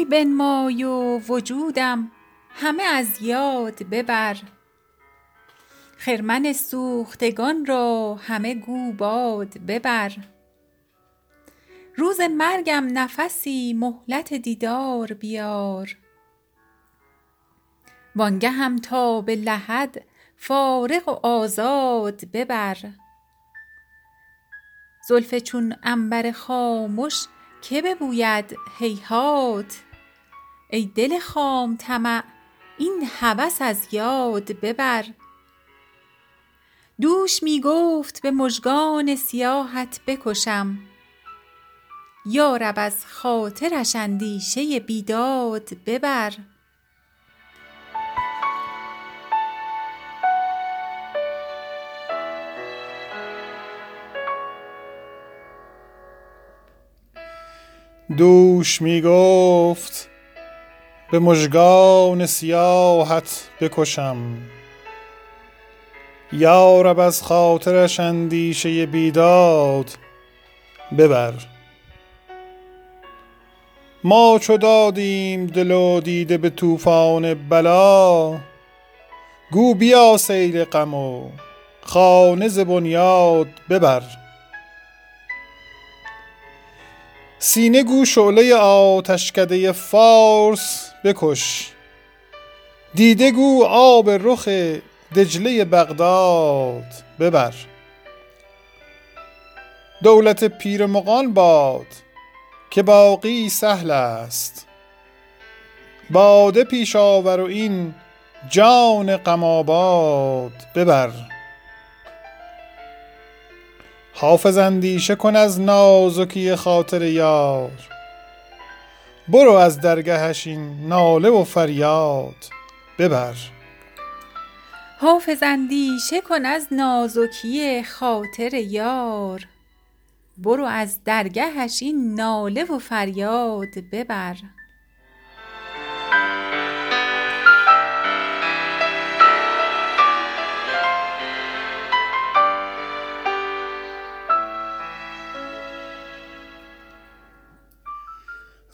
روی بنمای و وجودم. همه از یاد ببر. خرمن سوختگان را همه گو باد ببر. روز مرگم نفسی مهلت دیدار بیار. وانگهم تا به لحد فارغ و آزاد ببر. زلف چون عنبر خامش که ببوید هیهات؟ ای دل خام طمع این هوس از یاد ببر. دوش می گفت به مژگان سیاهت بکشم. یا رب از خاطرش اندیشه بیداد ببر. دوش می گفت به مژگان سیاهت بکشم. یا رب از خاطرش اندیشه بیداد ببر. ما چو دادیم دل و دیده به طوفان بلا گو بیا سیل غم و خانه بنیاد ببر. سینه گو شعله آتشکده فارس بکش. دیده گو آب رخ دجله بغداد ببر. دولت پیر مغان باد که باقی سهل است. باده پیش آور و این جان غم آباد ببر. حافظ اندیشه کن از نازکی خاطر یار. برو از درگهش این ناله و فریاد ببر. حافظ اندیشه کن از نازکی خاطر یار. برو از درگهش این ناله و فریاد ببر.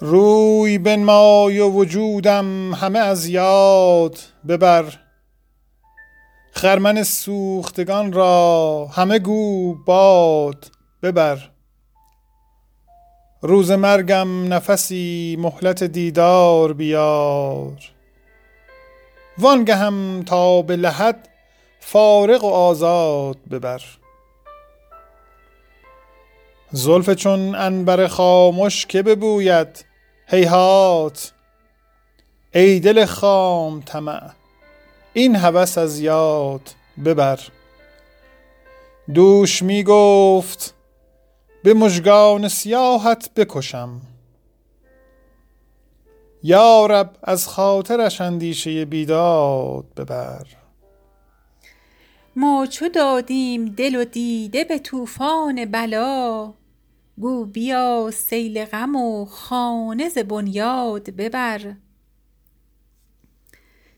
روی بنمای و وجودم همه از یاد ببر. خرمن سوختگان را همه گو باد ببر. روز مرگم نفسی مهلت دیدار بیار. وانگهم تا به لحد فارغ و آزاد ببر. زلف چون عنبر خامش که ببوید؟ هیهات! ای دل خام طمع این هوس از یاد ببر. دوش می گفت به مژگان سیاهت بکشم. یا رب از خاطرش اندیشه بیداد ببر. ما چو دادیم دل و دیده به طوفان بلا گو بیا سیل غم و خانه ز بنیاد ببر.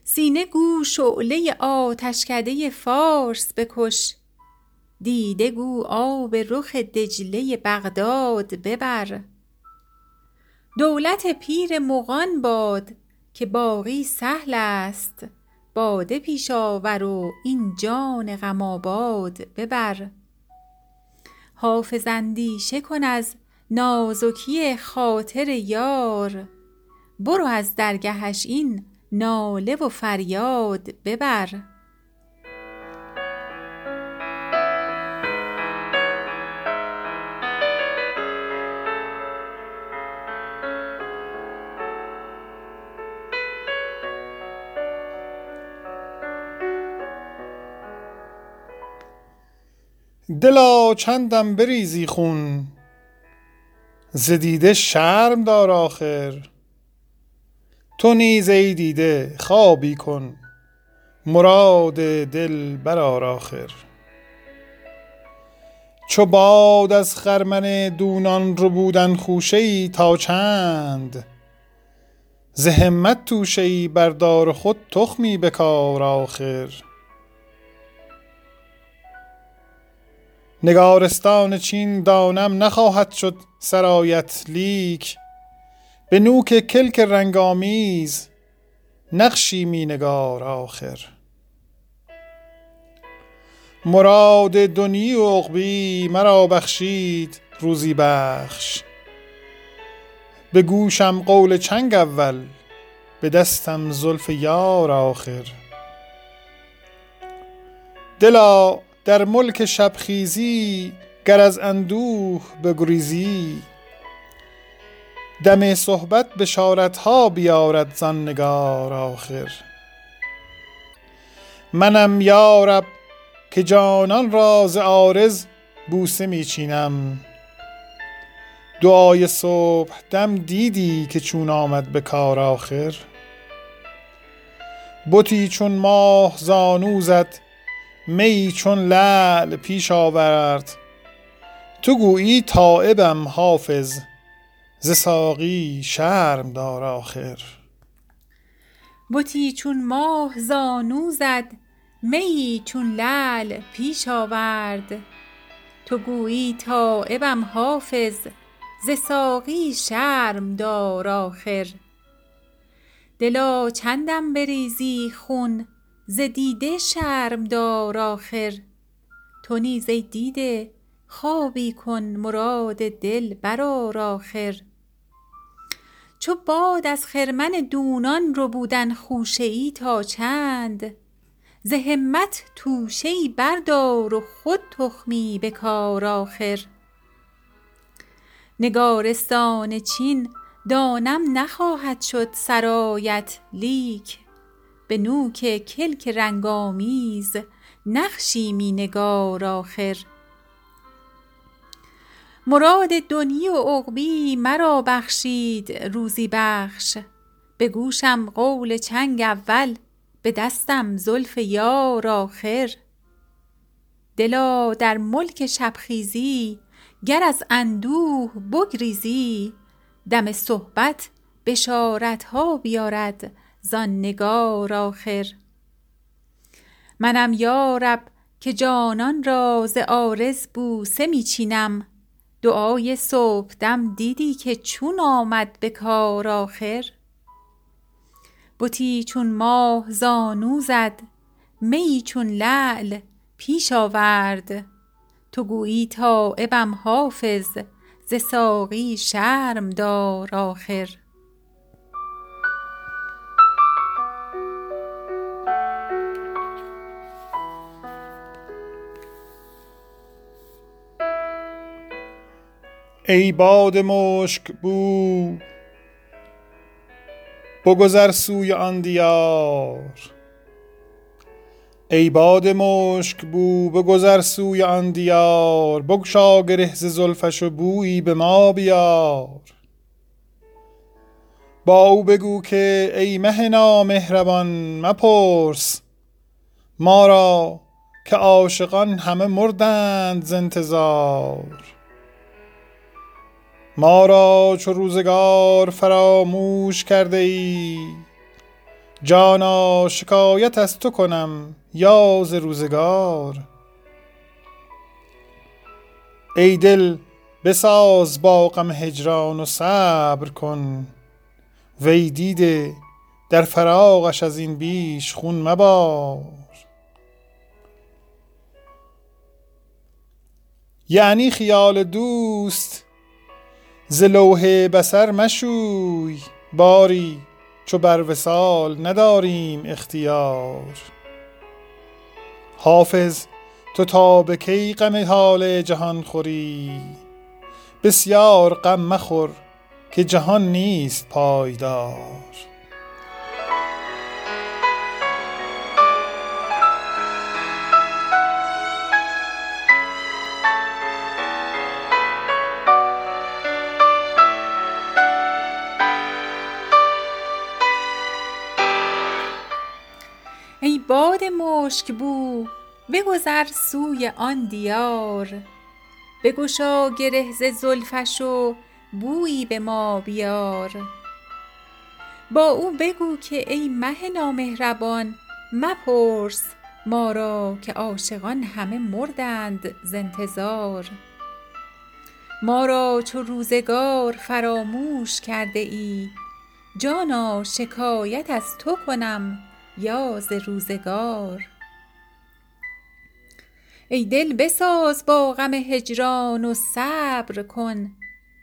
سینه گو شعله آتشکده فارس بکش دیده گو آب رخ دجله بغداد ببر. دولت پیر مغان باد که باقی سهل است باده پیش آور و این جان غم آباد ببر. حافظ اندیشه کن از نازکی خاطر یار. برو از درگهش این ناله و فریاد ببر. دلا چندم بریزی خون. ز دیده شرم دار آخر. تو نیز ای دیده خوابی کن. مراد دل برآر آخر. چو باد از خرمن دونان ربودن خوشه ای تا چند؟ ز توشه ای بر دار خود تخمی بکار آخر. نگارستان چین دانم نخواهد شد سرایت لیک. به نوک کلک رنگامیز نقشی می نگار آخر. مراد دنی و عقبی مرا بخشید روزی بخش. به گوشم قول چنگ اول به دستم زلف یار آخر. دلا در ملک شبخیزی گر از اندوه بگریزی. دم صحبت بشارتها بیارد زان نگار آخر. منم یارب که جانان را ز عارض بوسه میچینم دعای صبح دم دیدی که چون آمد به کار آخر. بتی چون ماه زانو زد می چون لعل پیش آورد. تو گویی تائبم حافظ ز ساقی شرم دار آخر. بتی چون ماه زانو زد میی چون لعل پیش آورد. تو گویی تایبم حافظ ز ساقی شرم دار آخر. دلا چندم بریزی خون ز دیده شرم دار آخر. تو نیز ای دیده خوابی کن مراد دل برآر آخر. چو باد از خرمن دونان ربودن خوشه ای تا چند ز همت توشه ای بردار و خود تخمی بکار آخر. نگارستان چین دانم نخواهد شد سرایت لیک. به نوک کلک رنگ آمیز نقشی می نگار آخر. مراد دنیی و عقبی مرا بخشید روزی بخش. به گوشم قول چنگ اول به دستم زلف یار آخر. دلا در ملک شبخیزی گر از اندوه بگریزی. دم صحبت بشارتها بیارد زان نگار آخر. منم یارب که جانان را ز عارض بوسه می چینم. دعای صبحدم دیدی که چون آمد به کار آخر. بتی چون ماه زانو زد میی چون لعل پیش آورد. تو گویی تایبم حافظ ز ساقی شرم دار آخر. ای باد مشک بو بگذر سوی آن دیار. ای باد مشک بو بگذر سوی آن دیار. بگشا گره ز زلفش و بویی به ما بیار. با او بگو که ای مه نامهربان مپرس ما را که عاشقان همه مردند ز انتظار. ما را چو روزگار فراموش کرده ای. جانا شکایت از تو کنم یا ز روزگار. ای دل بساز با غم هجران و صبر کن. وی دیده در فراقش از این بیش خون مبار. یعنی خیال دوست ز لوح بصر مشوی باری چو بر وصال نداریم اختیار. حافظ تو تا به کی غم حال جهان خوری؟ بسیار غم مخور که جهان نیست پایدار. مشک بو بگذر سوی آن دیار. بگشا گره ز زلفش و بویی به ما بیار. با او بگو که ای مه نامهربان مپرس ما را که عاشقان همه مردند ز انتظار. ما را چو روزگار فراموش کرده ای جانا شکایت از تو کنم یا ز روزگار. ای دل بساز با غم هجران و صبر کن.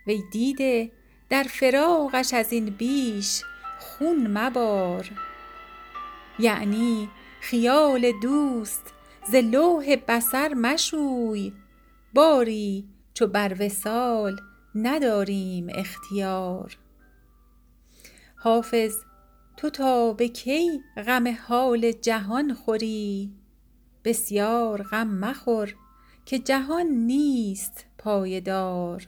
وی دیده در فراقش از این بیش خون مبار. یعنی خیال دوست ز لوح بصر مشوی. باری چو بر وصال نداریم اختیار. حافظ تو تا به کی غم حال جهان خوری؟ بسیار غم مخور که جهان نیست پایدار.